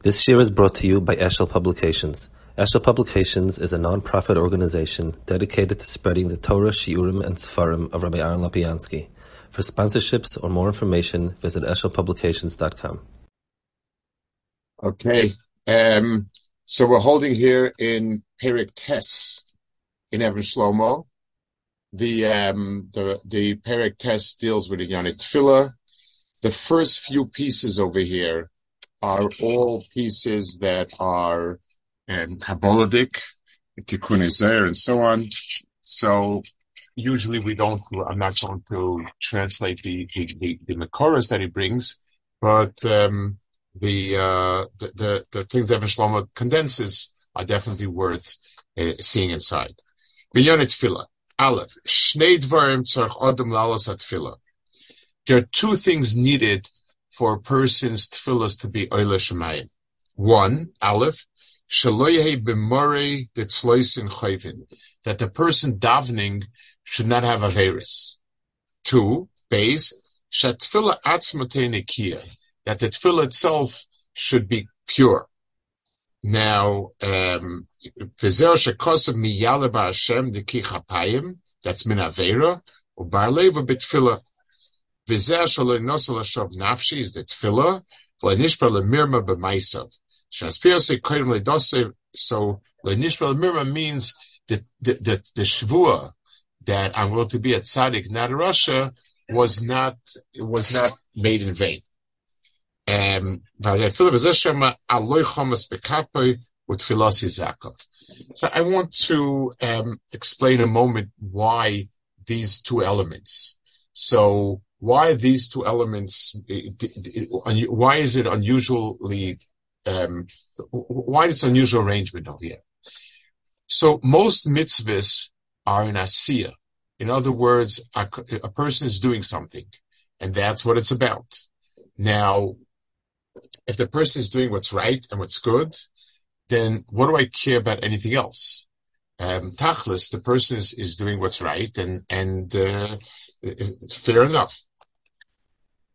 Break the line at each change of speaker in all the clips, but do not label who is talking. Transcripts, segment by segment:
This year is brought to you by Eshel Publications. Eshel Publications is a non-profit organization dedicated to spreading the Torah, Shiurim, and Sefarim of Rabbi Aaron Lopiansky. For sponsorships or more information, visit eshelpublications.com.
Okay, um, so we're holding here in Perek Tes in Even Shleima. The um, the the Perek Tes deals with the Yanit Tefillah. The first few pieces over here are all pieces that are um, Kabbalic, Tikkun and so on. So usually we don't, I'm not going to translate the, the, the, the Makoras that he brings, but, um, the, uh, the, the, the things that Shlomo condenses are definitely worth uh, seeing inside. Beyond Tefillah. Aleph. Shnei dvarim tzarch adam lalas tefillah. There are two things needed for a person's tefillahs to be oile shemayim. One, aleph, shaloyehe b'morei detzloisin chayvin, that the person davening should not have averis. Two, beis, shatfillah atzmotei nekiya, that the tefillah itself should be pure. Now, um, v'zer shekosav miyale ba'ashem deki chapayim, that's min avera, u'barleva b'tefillah V'zeh shalo nosel hashov nafshi is the tefillah, v'lenishpa lemirma b'maisav. Shaspir say koyim ledose, so lenishpa lemirma means the, the, the, the shvua that I'm going to be at tzaddik, not Russia, was not, was not made in vain. Um, so I want to um, explain a moment why these two elements. So why these two elements, why is it unusually, um, why is unusual arrangement over here? So most mitzvahs are in asiya. In other words, a, a person is doing something and that's what it's about. Now, if the person is doing what's right and what's good, then what do I care about anything else? Um, tachlis, the person is, is doing what's right and, and, uh, fair enough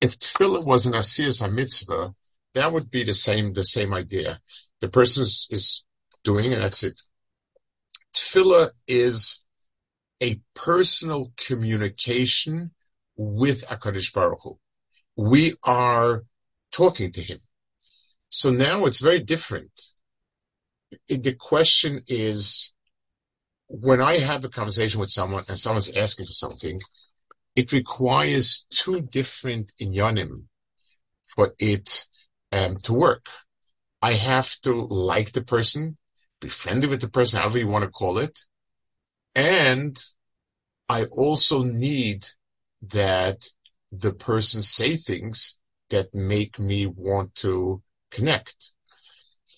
if tefillah was an asiyas mitzvah, that would be the same the same idea. The person is, is doing, and that's it. Tefillah is a personal communication with Hakadosh Baruch Hu. We are talking to Him. So now it's very different. The question is, when I have a conversation with someone and someone's asking for something, it requires two different inyanim for it um, to work. I have to like the person, be friendly with the person, however you want to call it, and I also need that the person say things that make me want to connect.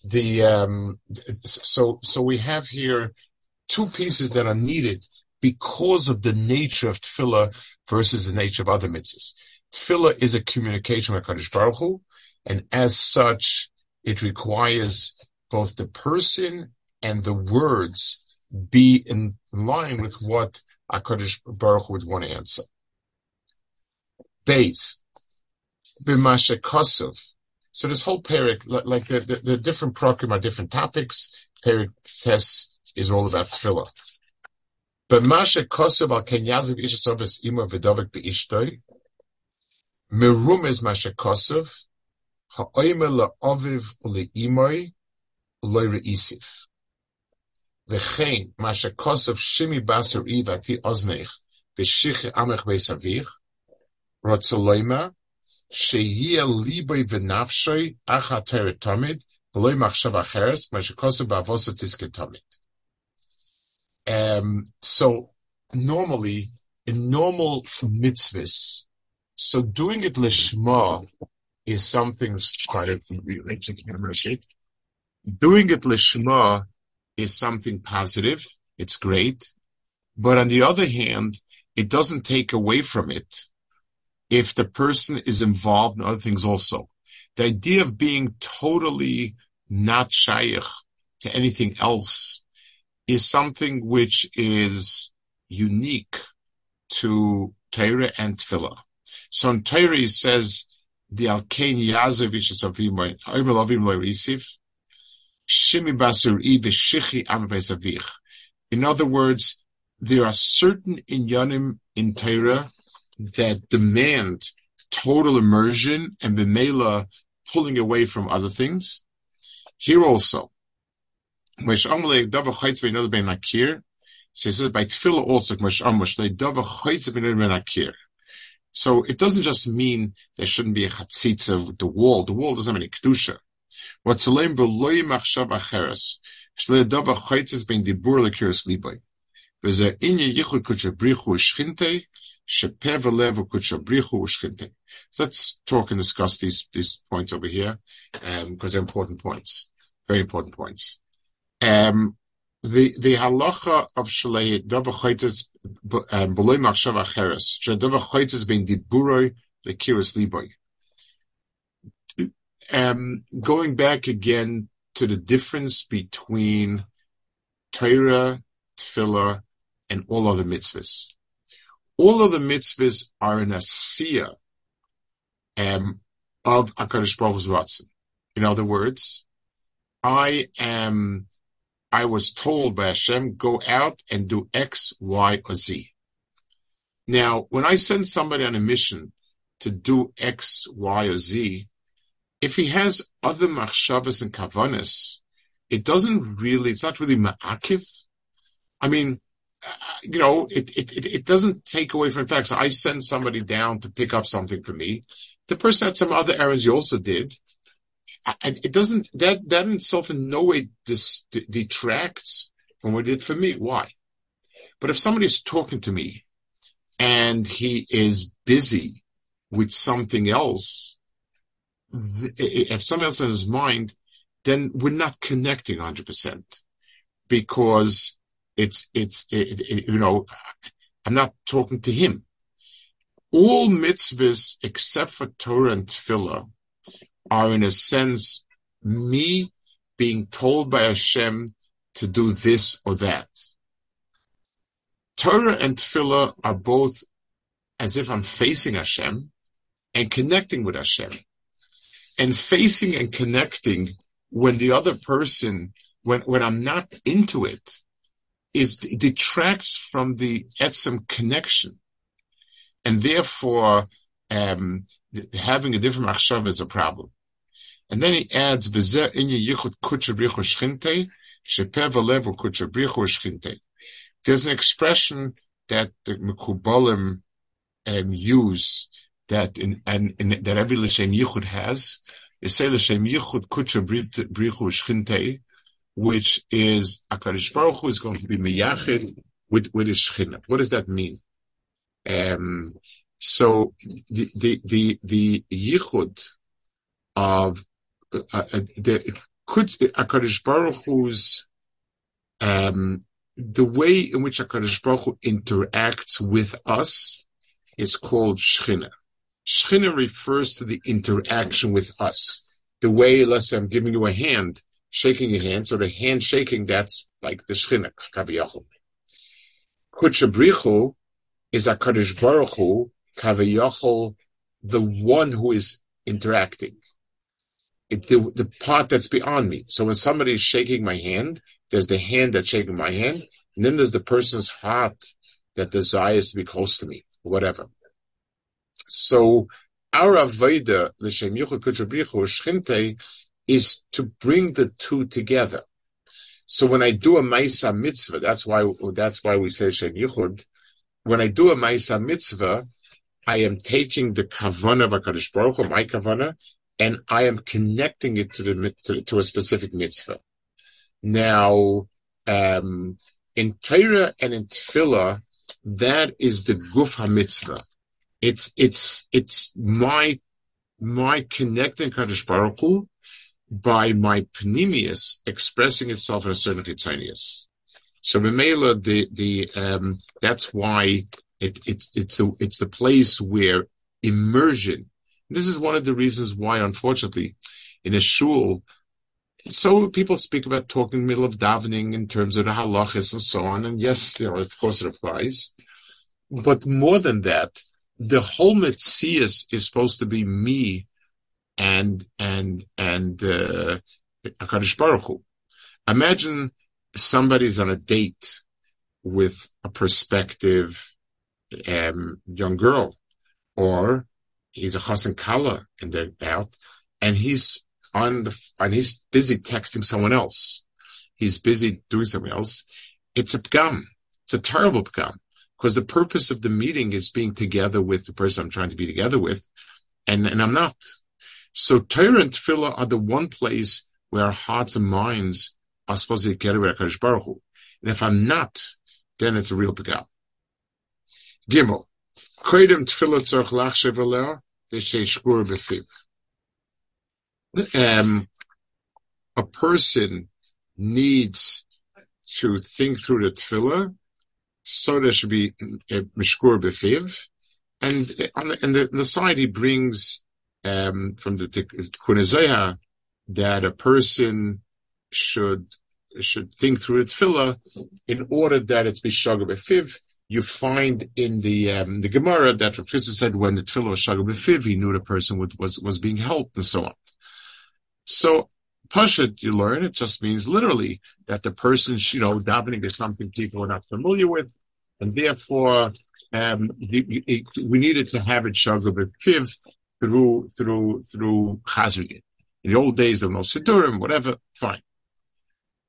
The um, so so we have here two pieces that are needed because of the nature of tefillah versus the nature of other mitzvahs. Tefillah is a communication with Kadosh Baruch Hu, and as such, it requires both the person and the words be in line with what HaKadosh Baruch Hu would want to answer. Base. B'masha Kosov. So this whole parak, like the, the, the different program are different topics. Parak Tes is all about tefillah. Merum is Mashakosov, Ha'oimer la'oviv ule'imoi, loire isif. V'chein, Mashakosov shimi basar ivati ozneich v'shich amech v'esavich, Rotzaloima, Sheyia liboi v'nafshoi, acha teretomid, v'loi machshav acheres, Mashakosov ba'avosotis ketomid. Um, so normally, in normal mitzvahs, so doing it lishma is something quite a, doing it lishma is something positive. It's great. But on the other hand, it doesn't take away from it if the person is involved in other things also. The idea of being totally not shaykh to anything else is something which is unique to Torah and Tefillah. So in Torah he says the Alkain Yazovich Savimoy, Oimelovim Loirisiv, Shimi Basur Ibe Shichi Amapesavich. In other words, there are certain inyanim in Torah that demand total immersion and b'meila pulling away from other things. Here also, so it doesn't just mean there shouldn't be a chatzitza with the wall. The wall doesn't have any kedusha. What's machshav acheres. Shle dava chaitzes bein dibur inye yichud kuchabrichu shchinte, shepev alev kuchabrichu shchinte. Let's talk and discuss these, these points over here, um, because they're important points. Very important points. Um, the, the halacha of shalei dava chaitzes um, beloy machshav acheres. Shle dava chaitzes bein diburoi lekiris liboy um, going back again to the difference between Torah, Tefillah, and all other mitzvahs. All of the mitzvahs are an asiya um, of Hakadosh Baruch Hu's In other words, I am, I was told by Hashem, go out and do X, Y, or Z. Now, when I send somebody on a mission to do X, Y, or Z, if he has other machshavas and kavanas, it doesn't really, it's not really ma'akiv. I mean, uh, you know, it, it, it, doesn't take away from the fact. So I send somebody down to pick up something for me. The person had some other errands you also did. It doesn't, that, that in itself in no way dis, detracts from what it did for me. Why? But if somebody is talking to me and he is busy with something else, if something else in his mind, then we're not connecting 100% because it's, it's, it, it, you know, I'm not talking to him. All mitzvahs except for Torah and Tefillah are in a sense me being told by Hashem to do this or that. Torah and Tefillah are both as if I'm facing Hashem and connecting with Hashem and facing and connecting when the other person, when, when I'm not into it, is detracts from the etzem connection. And therefore, um, having a different machshav is a problem. And then he adds, There's an expression that the Mekubalim um, use that in, and, in, that every l'shem yichud has. is say l'shem yichud kutcha brichu shchinte, which is Akarish Baruch Hu is going to be miyachid with with his shchina. What does that mean? Um, so the the the the yichud of uh, uh, the could Akarish Baruch Hu's um, the way in which Akarish Baruch Hu interacts with us is called shchina. Shechina refers to the interaction with us. The way, let's say I'm giving you a hand, shaking your hand, so the hand shaking, that's like the Shechina. Kutchabrichu is a Kadosh Baruch Hu, Kaviyachol, the one who is interacting. It, the, the part that's beyond me. So when somebody is shaking my hand, there's the hand that's shaking my hand, and then there's the person's heart that desires to be close to me, whatever. So our Aveda, L'Shem Yuchad Kutrabrichu, Shchinte, is to bring the two together. So when I do a Maisa mitzvah, that's why, that's why we say Shem Yuchud. When I do a Maisa mitzvah, I am taking the kavana of HaKadosh Baruch Hu, my kavana, and I am connecting it to the, to, to a specific mitzvah. Now, um, in Torah and in Tefillah, that is the guf ha-mitzvah. It's it's it's my my connecting Kadosh Baruch Hu by my panemius expressing itself in a certain chitzonius. So Memela, the the um, that's why it, it it's the it's the place where immersion. This is one of the reasons why, unfortunately, in a shul, so people speak about talking in the middle of davening in terms of the halachas and so on. And yes, you know, of course it applies. But more than that, the whole Metzias is supposed to be me and and and uh, Hakadosh Baruch Hu. Imagine somebody's on a date with a prospective um, young girl, or he's a chassan kala and they're out, and he's on the and he's busy texting someone else. He's busy doing something else. It's a pgam. It's a terrible pgam because the purpose of the meeting is being together with the person I'm trying to be together with, and and I'm not. So Torah and Tefillah are the one place where our hearts and minds are supposed to get together with Baruch Hu. And if I'm not, then it's a real pgam. Gimel. Lachshev v'sheish b'fiv. Um, a person needs to think through the tefillah, so there should be a mishkur befiv, and on the, and the, the side he brings um, from the Kunizaya that a person should should think through the tefillah in order that it's be shagar befiv. You find in the um, the Gemara that Rav said when the tefillah was shagar befiv, he knew the person would, was was being helped and so on. So Pashut, you learn, it just means literally that the person, you know, davening is something people are not familiar with, and therefore um, we needed to have it shagar fiv through through through chazring In the old days, there were no sidurim, whatever, fine.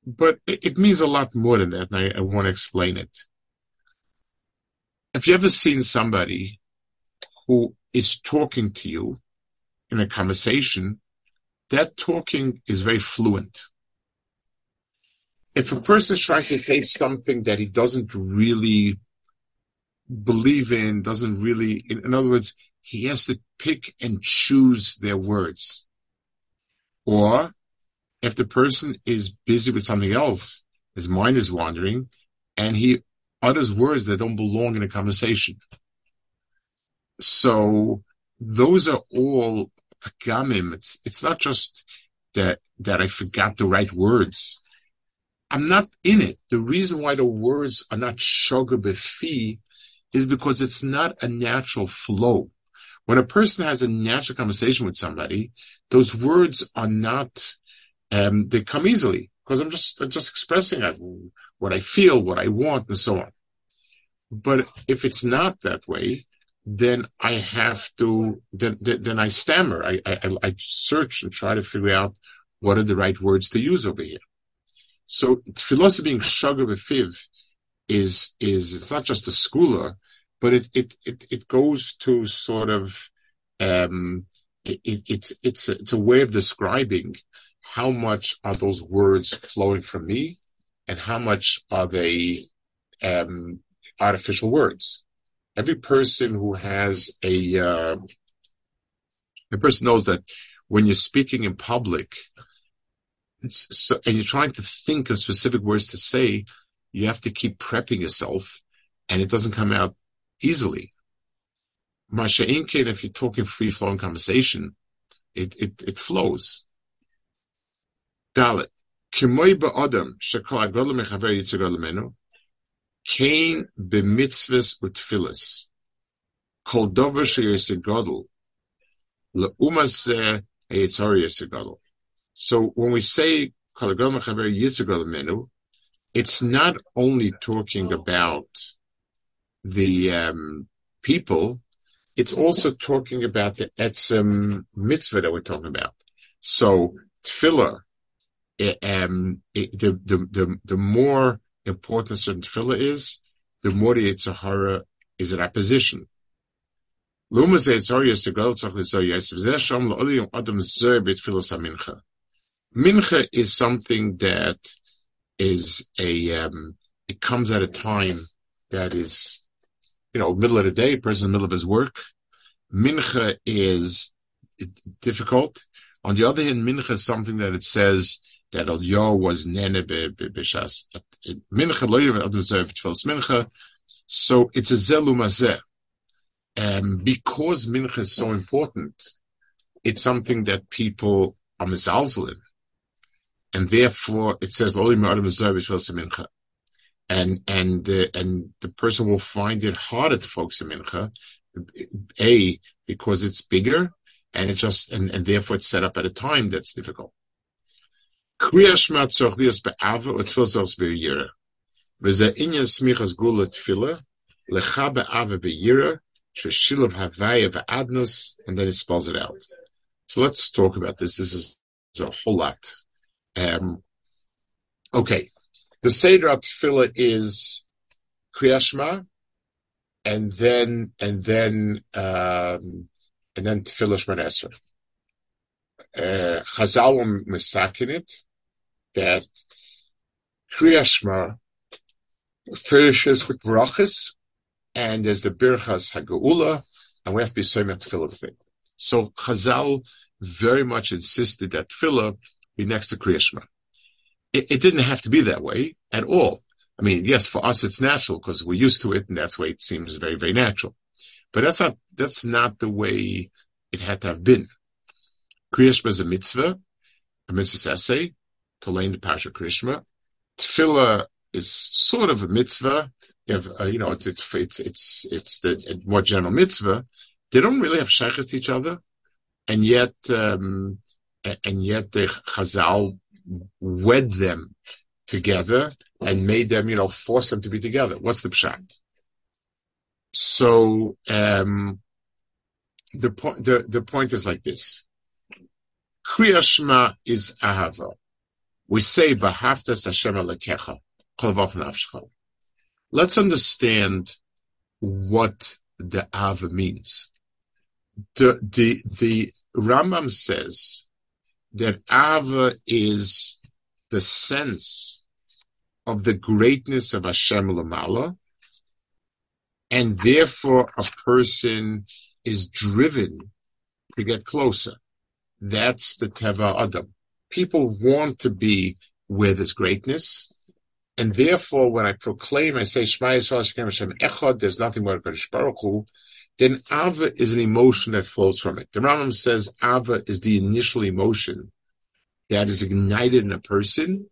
But it, it, means a lot more than that, and I, I want to explain it. Have you ever seen somebody who is talking to you in a conversation that talking is very fluent. If a person is trying to say something that he doesn't really believe in, doesn't really, in, in other words, he has to pick and choose their words. Or if the person is busy with something else, his mind is wandering, and he utters words that don't belong in a conversation. So those are all pagamim. It's it's not just that that I forgot the right words. I'm not in it. The reason why the words are not shoga befi is because it's not a natural flow. When a person has a natural conversation with somebody, those words are not um, they come easily because I'm just I'm just expressing what I feel, what I want, and so on. But if it's not that way, then I have to, then, then I stammer. I, I, I search and try to figure out what are the right words to use over here. So philosophy being sugar befiv is, is, it's not just a schooler, but it, it, it, it goes to sort of, um, it, it, it's, it's a, it's a way of describing how much are those words flowing from me and how much are they, um, artificial words every person who has a, uh, a person knows that when you're speaking in public, so, and you're trying to think of specific words to say, you have to keep prepping yourself, and it doesn't come out easily. Masha Inkin, if you're talking free flowing conversation, it, it, it flows. Dalit. Kimoy ba'odam shekal agol mechaver yitzagol menu. Kain b'mitzvahs utfilis. Kol dover sheyesegadol. Le'umase hayitzar yesegadol. So when we say menu, it's not only talking about the um, people, it's also talking about the etzem mitzvah that we're talking about. So tefillah, it, um, it, the, the, the, the more important certain tefillah is, the more the Yitzhahara is in opposition. Mincha is something that is a, um, it comes at a time that is, you know, middle of the day, person in the middle of his work. Mincha is difficult. On the other hand, mincha is something that it says that Elyo was nene b'shas mincha lo yom adam zev tefillas mincha. So it's a zelumazeh. Um, because mincha is so important, it's something that people are mizalzelin. And therefore it says lo yom adam zev tefillas mincha. And, and, uh, and the person will find it harder to focus on mincha. A, because it's bigger, and it just and, and therefore it's set up at a time that's difficult. Kriya Shema be'ava or tefillah tzorch be'yira. V'zeh inyan smichas gula tefillah lecha be'ava be'yira sheshilav havaya ve'adnus and then it spells it out. So let's talk about this. This is a whole lot. Um, okay. The Seder Tefillah is Kriyashma, and then, and then, um, and then Tefillah Shemar Esrei. Uh, Chazal misakin it, that Kriyashma finishes with brachas, and there's the Birchas Haga'ula, and we have to be Soimer Tefillah with it. So Chazal very much insisted that Tefillah be next to Kriyashma. It, it didn't have to be that way at all. I mean, yes, for us it's natural because we're used to it, and that's why it seems very, very natural. But that's not that's not the way it had to have been. Kriyashma is a mitzvah, a mitzvah essay to learn the Pasha Krishma. Tefillah is sort of a mitzvah. You have, uh, you know, it's it's it's it's the more general mitzvah. They don't really have shaykhs to each other, and yet um, and yet the Chazal wed them together and made them, you know, force them to be together. What's the pshat? So um, the point the, the point is like this. Kriyashma is ahava. We say bahaftas Hashem alekecha Let's understand what the ahava means. The the the Rambam says that ahava is the sense of the greatness of Hashem Lamala, and therefore a person is driven to get closer. That's the Teva Adam. People want to be where there's greatness, and therefore when I proclaim, I say Shema Yisrael Hashem Echad, there's nothing more Kadosh Baruch Hu, then Ava is an emotion that flows from it. The Rambam says Ava is the initial emotion that is ignited in a person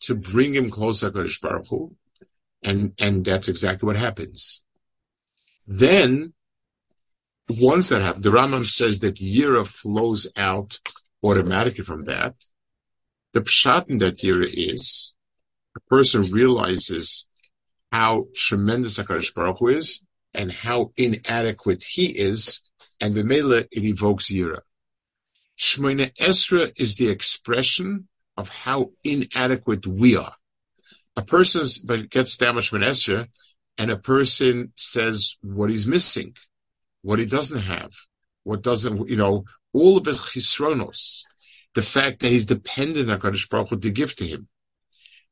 to bring him closer to Kodesh Baruch Hu, and and that's exactly what happens. Then, once that happens, the Rambam says that Yira flows out automatically from that. The pshat in that Yira is a person realizes how tremendous Hakadosh Baruch Hu is and how inadequate he is, and B'mela it evokes Yira. Shmoina Esra is the expression of how inadequate we are. A person gets damaged from Esra, and a person says what he's missing, what he doesn't have, what doesn't, you know, all of it chisronos. The fact that he's dependent on Kadosh Baruch Hu to give to him.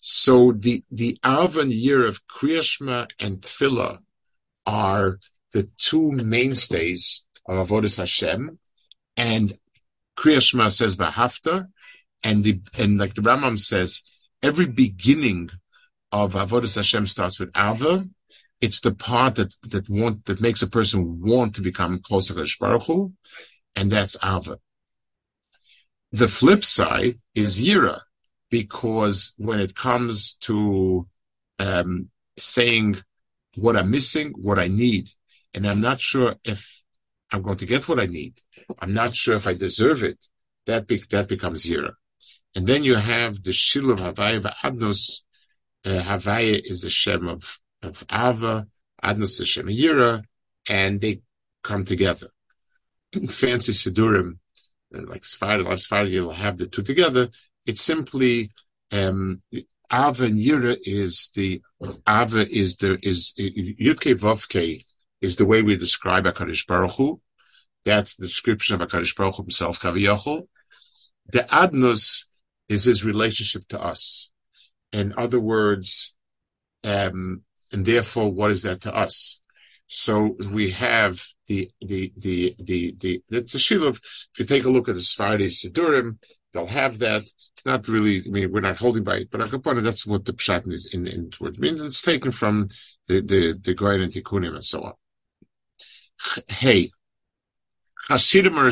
So the, the Arvan year of Kriyashma and Tefillah are the two mainstays of Avodah Hashem, and Kriyashma says Bahafta, and the and like the Rambam says, every beginning of Avodah Hashem starts with Ava. It's the part that that want that makes a person want to become closer to Baruch Hu, and that's Ava. The flip side is Yira, because when it comes to um, saying what I'm missing, what I need, and I'm not sure if I'm going to get what I need, I'm not sure if I deserve it, that be, that becomes Yira. And then you have the Shil of Havaya Adnos. Uh, Havaya is the Shem of, of Ava, Adnos is Shem Yira, and they come together. Fancy Sidurim, uh, like Sfarad, last Sfarad, you'll have the two together. It's simply, um, Ava and Yira is the, Ava is the, is, Yudke Vovke is the way we describe HaKadosh Baruch Hu. That's the description of HaKadosh Baruch Hu himself, Kaviyachol. The Adnos is his relationship to us. In other words, um, and therefore, what is that to us? So we have the the the the the. It's a shilov. If you take a look at the Sephardi Sidurim, they'll have that. Not really. I mean, we're not holding by it, but Akapana, that's what the pshat is in in towards means. It's taken from the the the Goyen and Tikkunim and so on. Hey, Hasidim are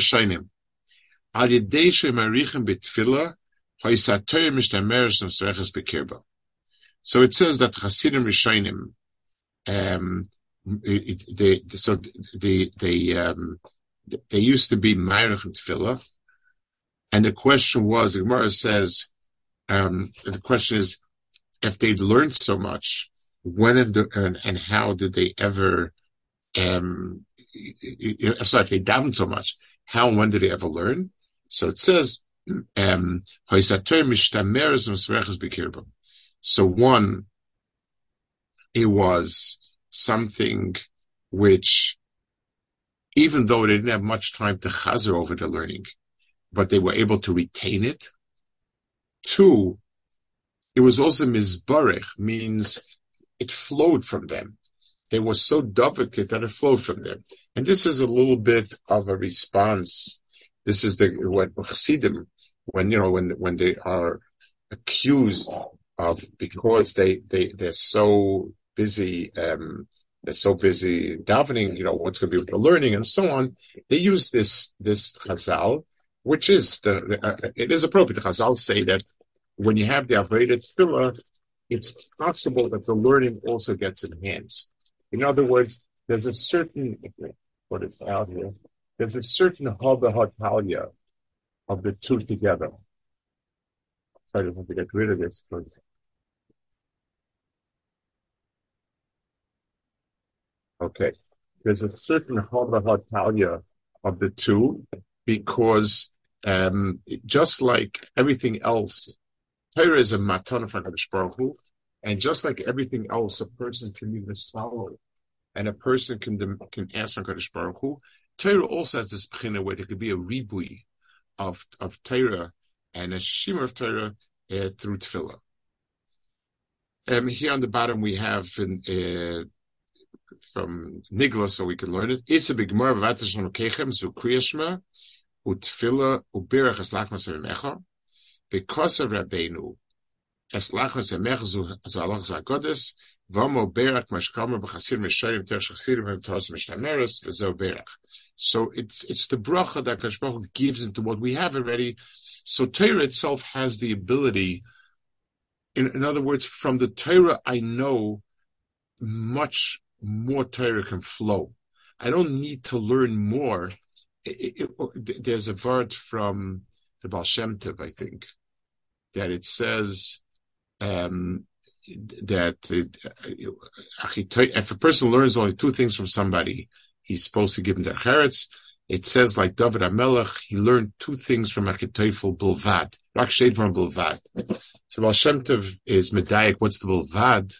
Al yedei shemarichem betfilah so it says that Hasidim Rishonim, um, they, so they, they, um, they used to be Meirich and Tefillah. And the question was, the Gemara says, um, the question is, if they'd learned so much, when and, and, and how did they ever, um, sorry, if they davened so much, how and when did they ever learn? So it says, um, so one, it was something which, even though they didn't have much time to chazer over the learning, but they were able to retain it. Two, it was also mizbarech, means it flowed from them. They were so doveted that it flowed from them. And this is a little bit of a response. This is the what Chassidim, when you know when when they are accused of because they they they're so busy um, they're so busy davening, you know, what's going to be with the learning and so on. They use this, this chazal, which is the, uh, it is appropriate. The chazal say that when you have the Aveda Tefillah, it's possible that the learning also gets enhanced. In other words, there's a certain, what is out here, there's a certain haba hatalia of the two together. So I just want to get rid of this because Okay. There's a certain hatalia of the two because um, just like everything else, Torah is a matan from Baruch Hu, and just like everything else, a person can be follow, and a person can can ask Kadosh Baruch Hu. Torah also has this beginning where there could be a ribui of of Torah and a shimmer of Torah uh, through tefillah. Um, here on the bottom we have in, uh, from Nigla so we can learn it. It's a big of Vatashon Kechem, zu Kriyashma, Utfila, Ubirach Eslachmas Emecha, because of Rabbeinu, Eslachmas Emecha, zu Allah Zagodes, Vamo Berak Mashkamer, B'chasir Mishayim, Tesh Chasirim, and Tos Mishtameres, V'zo Berak. So it's, it's the bracha that Kashbach gives into what we have already. So Torah itself has the ability, in, in other words, from the Torah I know much more Torah can flow. I don't need to learn more. It, it, it, there's a word from the Baal Shem Tov, I think, that it says um, that if a person learns only two things from somebody, he's supposed to give him their heretz. It says like David Amelech, he learned two things from Achitophel Bilvad, Rak from Bilvad. So Baal Shem Tov is Medayik, what's the Bilvad?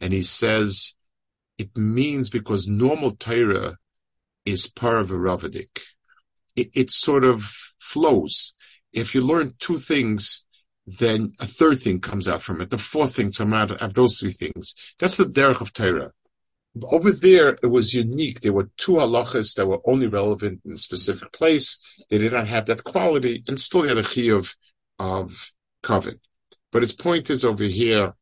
And he says, it means because normal Torah is of. It, it sort of flows. If you learn two things, then a third thing comes out from it. The fourth thing comes out of those three things. That's the derech of Torah. Over there, it was unique. There were two halachas that were only relevant in a specific place. They did not have that quality, and still had a chiyuv of covet. But its point is over here.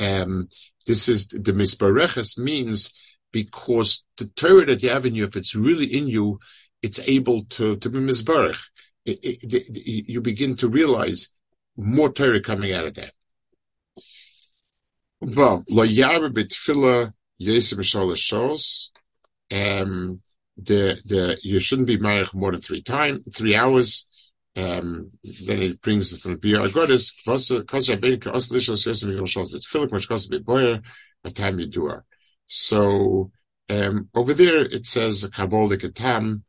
Um, this is the misbareches means because the Torah that you have in you, if it's really in you, it's able to, to be misbarech. you begin to realize more Torah coming out of that. Well, lo yarbe betfila shalosh um, the the you shouldn't be married more than three times, three hours. Um, then it brings it from the Bia Agonis, Kosa Ben Kos Lishos Yosem with which Kosa Be Boyer, Atam Yidua. So, um, over there it says a Kabbalic Atam,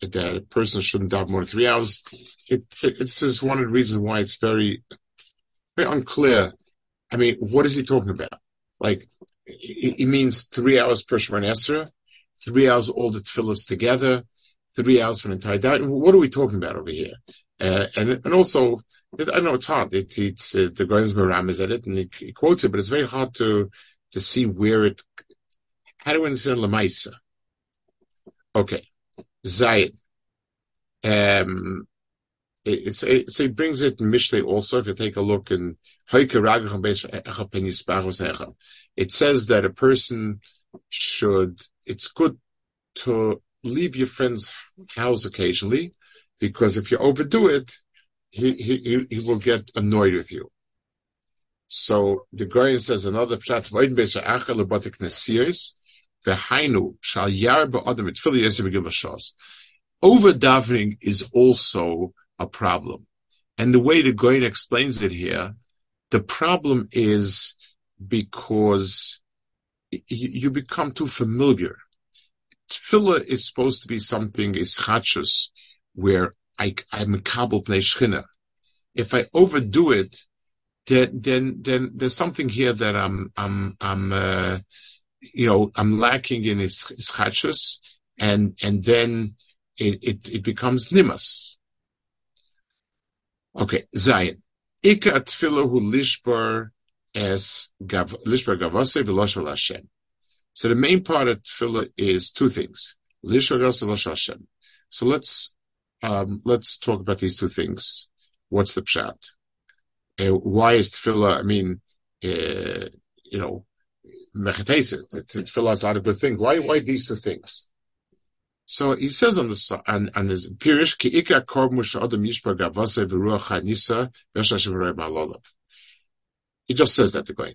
that a person shouldn't dive more than three hours. It, it, this is one of the reasons why it's very, very unclear. I mean, what is he talking about? Like, he means three hours per Shemar Esra, three hours all the tefillahs together, three hours for an entire day. What are we talking about over here? Uh, and and also, I know it's hard. It, it's uh, the Goins Maram is at it, and he, he, quotes it, but it's very hard to to see where it. How do we understand Lamaisa? Okay, Zayin. Um, it, it, so he brings it in also. If you take a look in it says that a person should. It's good to leave your friend's house occasionally, because if you overdo it, he, he, he will get annoyed with you. So the Goyen says another pshat. Over davening is also a problem. And the way the Goyen explains it here, the problem is because you become too familiar. Tefillah is supposed to be something is chachus, where I, I'm a kabel pnei If I overdo it, then, then, then there's something here that I'm, I'm, I'm, uh, you know, I'm lacking in its, and, and then it, it, it becomes nimas. Okay, Zion. Ika tefillah hu lishbar as lishbar gavase v'losh Hashem. So the main part of tefillah is two things. So let's um, let's talk about these two things. What's the pshat? Uh, why is tefillah? I mean, uh, you know, mechatesa. Tefillah is not a good thing. Why? Why these two things? So he says on the on, on his pirish ki ikar musha adam yishbar gavase v'ruach hanisa v'shashim. He just says that to going.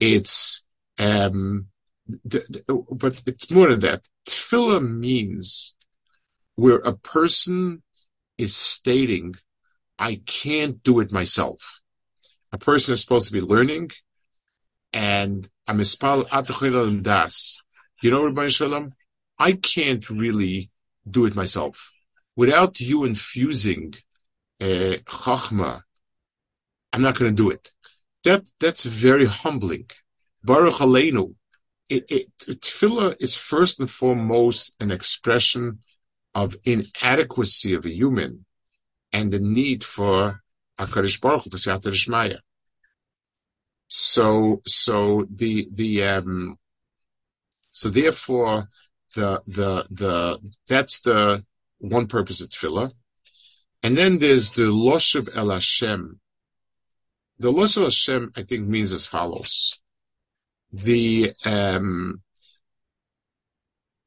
It's, um, but it's more than that. Tefillah means where a person is stating, I can't do it myself. A person is supposed to be learning, and I'm mispal das. You know, Shalom, I can't really do it myself. Without you infusing uh, chachma, I'm not going to do it. That that's very humbling. Baruch Aleinu. It, it, tefillah is first and foremost an expression of inadequacy of a human and the need for Hakadosh Baruch Hu for Siyata So, so the the um, so therefore the the the that's the one purpose of tefillah, and then there's the loshav el Hashem. The loshav Hashem, I think, means as follows: the um,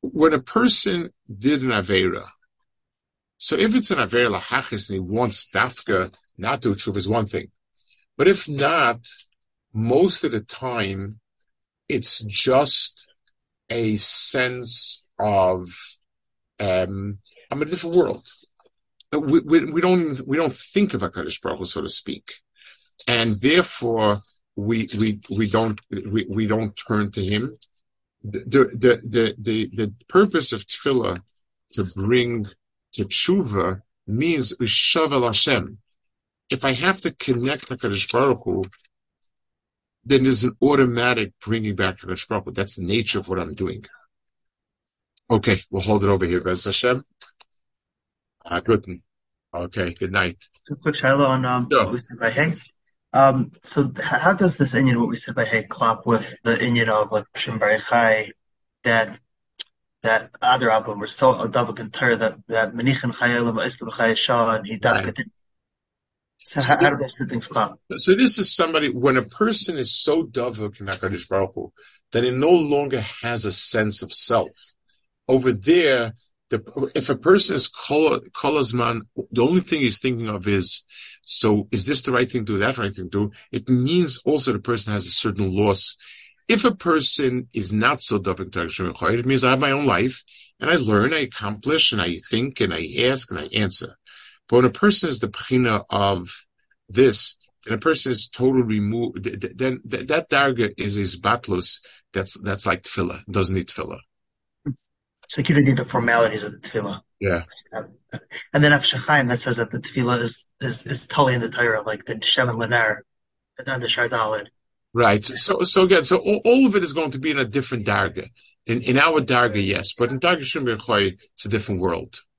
when a person did an avera, so if it's an avera lahachis and he wants dafka not to tshuva is one thing, but if not, most of the time it's just a sense of um, I'm in a different world. We, we, we don't we don't think of Hakadosh Baruch so to speak, and therefore we we we don't we, we don't turn to Him. The the the the the purpose of tefillah to bring to tshuva means ushav Hashem. If I have to connect Hakadosh Baruch Hu, then there's an automatic bringing back to Baruch That's the nature of what I'm doing. Okay, we'll hold it over here, Bez Hashem. Uh, good. Okay, good night.
So quick Shiloh on um, what we said by Hay. Um, so how does this Indian, what we said by Hay, clop with the Indian of like Shem Chai, that that other album was so a double conter that that Menichin Chayelim Islam Chayesha and he right. So, so how, do those two things come?
So this is somebody when a person is so davuk in Hakadosh Baruch Hu, that he no longer has a sense of self. Over there, the, if a person is kolazman, the only thing he's thinking of is, so is this the right thing to do? That right thing to do? It means also the person has a certain loss. If a person is not so davuk to it means I have my own life and I learn, I accomplish, and I think, and I ask, and I answer. But when a person is the pchina of this, then a person is totally removed. Then that darga is his batlus. That's that's like tefillah. Doesn't need tefillah.
So you don't need the formalities of the tefillah.
Yeah.
And then Afshachaim that says that the tefillah is is is totally in the Torah, like the Shem and Lenar, and the Shardalid.
Right. So so again, so all, all, of it is going to be in a different darga. In in our darga, yes, but in darga Shem it's a different world.